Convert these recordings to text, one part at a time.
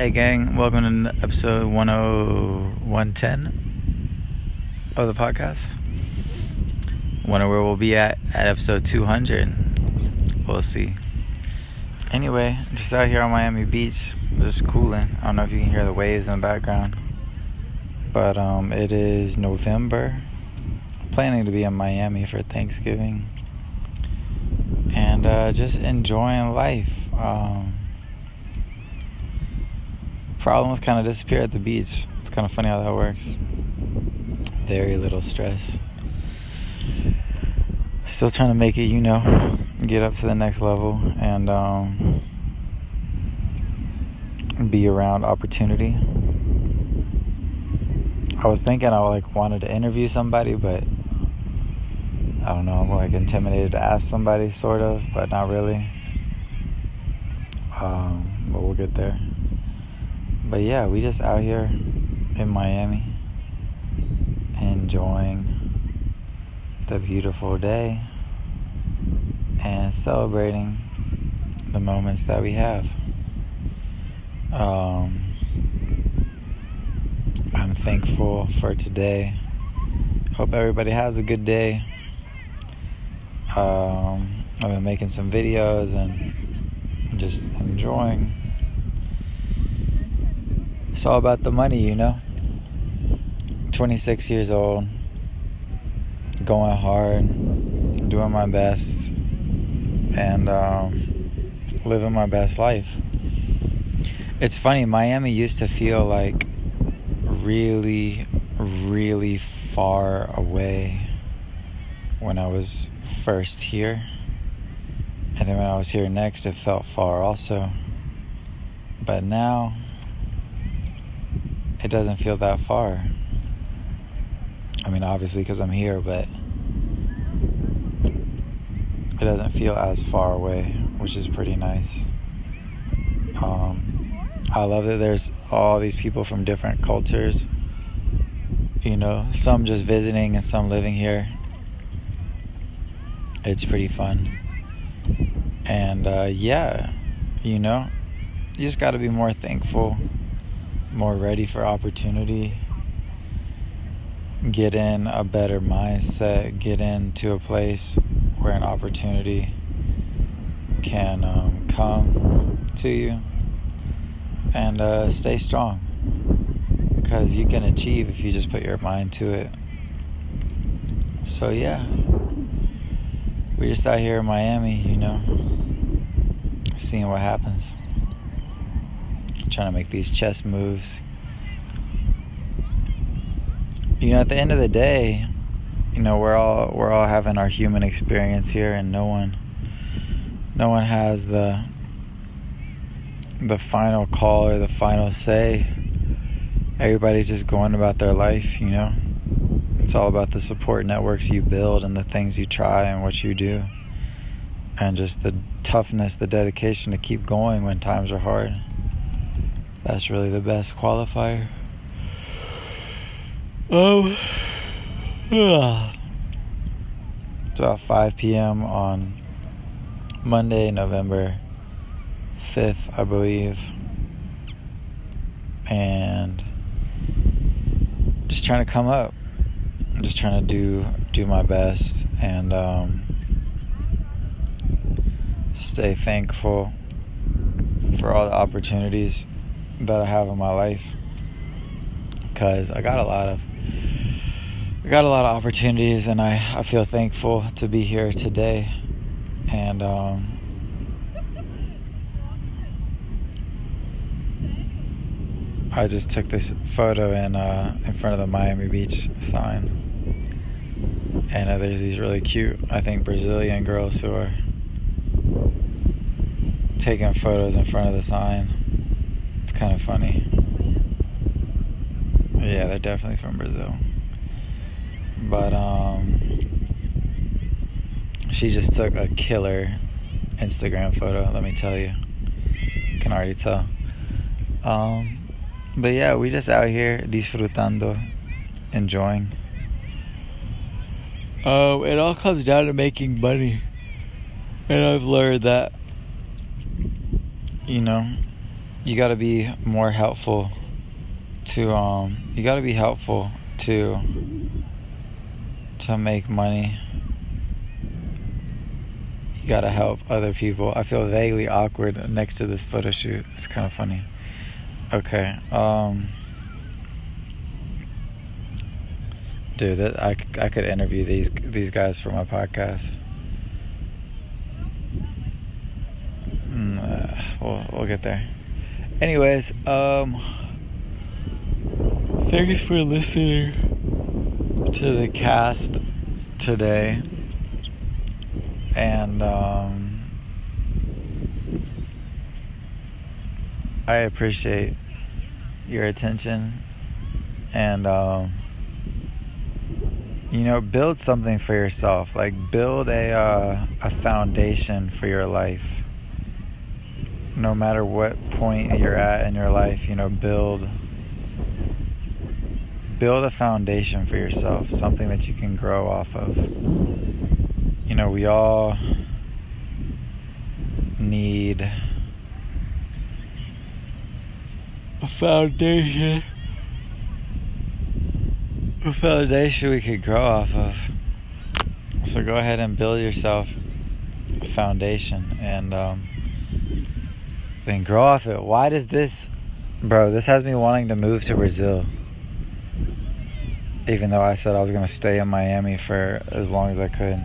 Hey, gang, welcome to episode 10110 of the podcast. Wonder where we'll be at at episode 200. We'll see. Anyway, just out here on Miami Beach, just cooling. I don't know if you can hear the waves in the background, but um, it is November. Planning to be in Miami for Thanksgiving and uh, just enjoying life. Um, problems kind of disappear at the beach. It's kind of funny how that works. Very little stress. Still trying to make it, you know, get up to the next level and um, be around opportunity. I was thinking I like wanted to interview somebody, but I don't know. I'm like intimidated to ask somebody, sort of, but not really. Um, but we'll get there. But yeah, we just out here in Miami enjoying the beautiful day and celebrating the moments that we have. Um, I'm thankful for today. Hope everybody has a good day. Um, I've been making some videos and just enjoying it's all about the money, you know. 26 years old, going hard, doing my best, and um, living my best life. It's funny, Miami used to feel like really, really far away when I was first here. And then when I was here next, it felt far also. But now, it doesn't feel that far. I mean, obviously, because I'm here, but it doesn't feel as far away, which is pretty nice. Um, I love that there's all these people from different cultures. You know, some just visiting and some living here. It's pretty fun. And uh, yeah, you know, you just got to be more thankful more ready for opportunity, get in a better mindset, get into a place where an opportunity can um, come to you, and uh, stay strong. Because you can achieve if you just put your mind to it. So, yeah, we just out here in Miami, you know, seeing what happens trying to make these chess moves. You know, at the end of the day, you know, we're all we're all having our human experience here and no one no one has the the final call or the final say. Everybody's just going about their life, you know. It's all about the support networks you build and the things you try and what you do. And just the toughness, the dedication to keep going when times are hard. That's really the best qualifier. Oh, yeah. It's about 5 p.m. on Monday, November 5th, I believe. And just trying to come up. I'm just trying to do do my best and um, stay thankful for all the opportunities that I have in my life. Because I got a lot of I got a lot of opportunities and I, I feel thankful to be here today. And um, I just took this photo in uh, in front of the Miami Beach sign. And uh, there's these really cute I think Brazilian girls who are taking photos in front of the sign kind of funny. Yeah, they're definitely from Brazil. But um she just took a killer Instagram photo, let me tell you. you can already tell. Um but yeah, we just out here disfrutando, enjoying. Um, it all comes down to making money. And I've learned that, you know, you got to be more helpful to um you got to be helpful to to make money. You got to help other people. I feel vaguely awkward next to this photo shoot. It's kind of funny. Okay um dude that I, I could interview these these guys for my podcast. Mm, uh, we'll, we'll get there anyways um thanks for listening to the cast today. And um i appreciate your attention. And um you know build something for yourself. Like build a uh, a foundation for your life no matter what point you're at in your life you know build build a foundation for yourself something that you can grow off of you know we all need a foundation a foundation we could grow off of. So go ahead and build yourself a foundation and um, then grow off it. Why does this, bro? This has me wanting to move to Brazil. Even though I said I was gonna stay in Miami for as long as I could.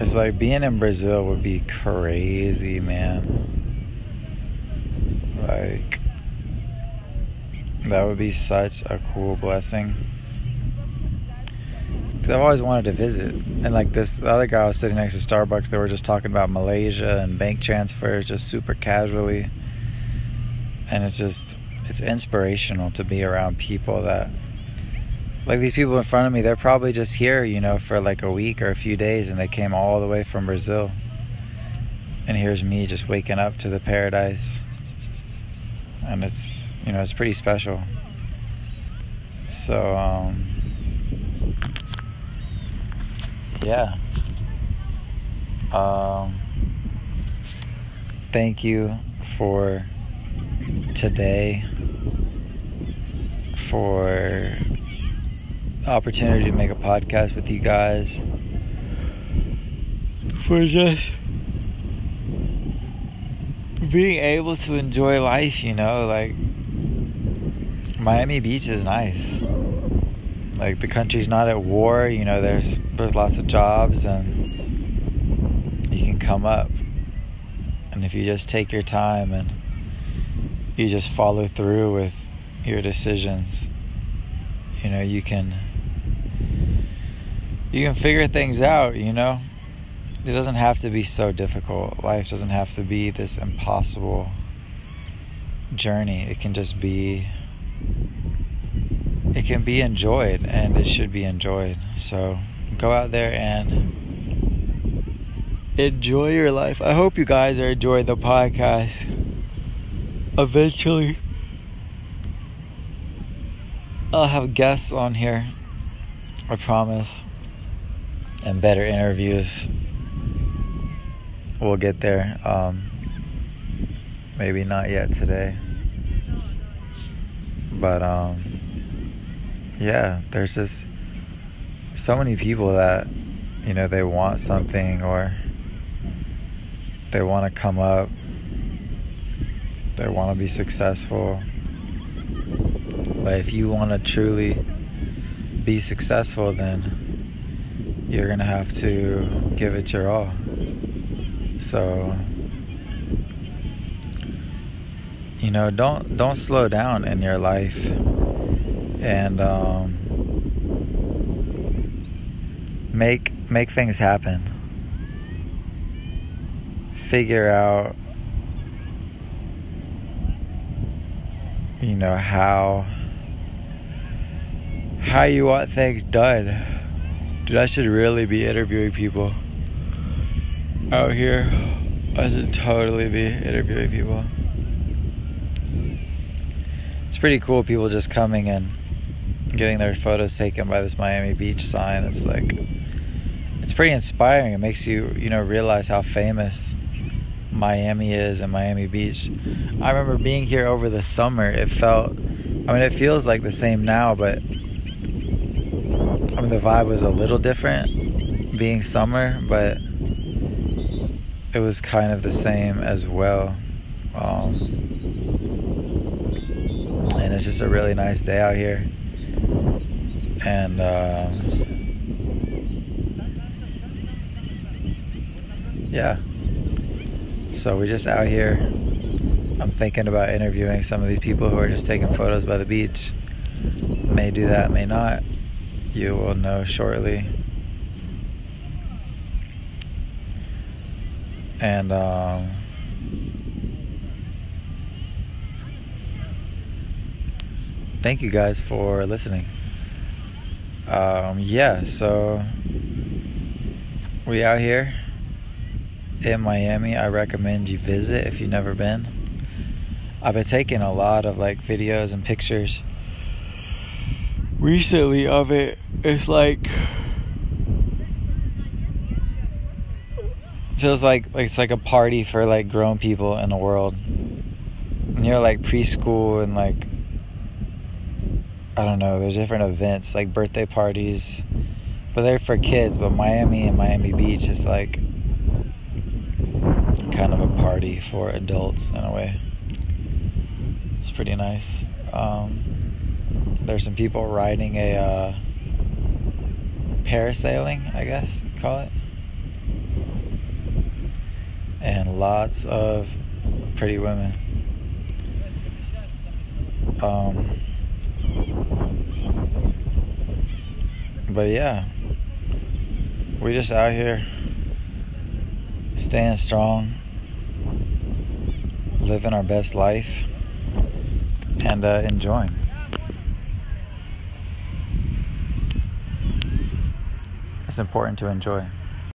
It's like being in Brazil would be crazy, man. Like that would be such a cool blessing. I've always wanted to visit. And like this, the other guy was sitting next to Starbucks, they were just talking about Malaysia and bank transfers just super casually. And it's just, it's inspirational to be around people that, like these people in front of me, they're probably just here, you know, for like a week or a few days and they came all the way from Brazil. And here's me just waking up to the paradise. And it's, you know, it's pretty special. So, um, yeah. Um, thank you for today, for the opportunity to make a podcast with you guys, for just being able to enjoy life, you know, like Miami Beach is nice. Like the country's not at war, you know, there's there's lots of jobs and you can come up. And if you just take your time and you just follow through with your decisions, you know, you can you can figure things out, you know. It doesn't have to be so difficult. Life doesn't have to be this impossible journey. It can just be it can be enjoyed and it should be enjoyed. So go out there and enjoy your life. I hope you guys are enjoying the podcast. Eventually, I'll have guests on here. I promise. And better interviews. We'll get there. Um, maybe not yet today. But um, yeah, there's just so many people that you know they want something or they want to come up, they want to be successful. But if you want to truly be successful, then you're going to have to give it your all. So you know don't don't slow down in your life and um, make make things happen. Figure out you know how how you want things done. Dude i should really be interviewing people out here. I should totally be interviewing people. It's pretty cool people just coming and getting their photos taken by this Miami Beach sign. It's like it's pretty inspiring. It makes you, you know, realize how famous Miami is and Miami Beach. I remember being here over the summer. It felt, I mean, it feels like the same now, but I mean, the vibe was a little different being summer, but it was kind of the same as well. Um, and it's just a really nice day out here. And, uh, yeah. So we're just out here. I'm thinking about interviewing some of these people who are just taking photos by the beach. May do that, may not. You will know shortly. And um, thank you guys for listening. Um, yeah, so we out here in Miami. I recommend you visit if you've never been. I've been taking a lot of like videos and pictures recently of it. It's like feels like, like it's like a party for like grown people in the world. And you're like preschool and like I don't know, there's different events like birthday parties, but they're for kids. But Miami and Miami Beach is like kind of a party for adults in a way. It's pretty nice. Um, there's some people riding a uh, parasailing, I guess call it, and lots of pretty women. Um, but yeah, we just out here staying strong living our best life and uh, enjoying. It's important to enjoy.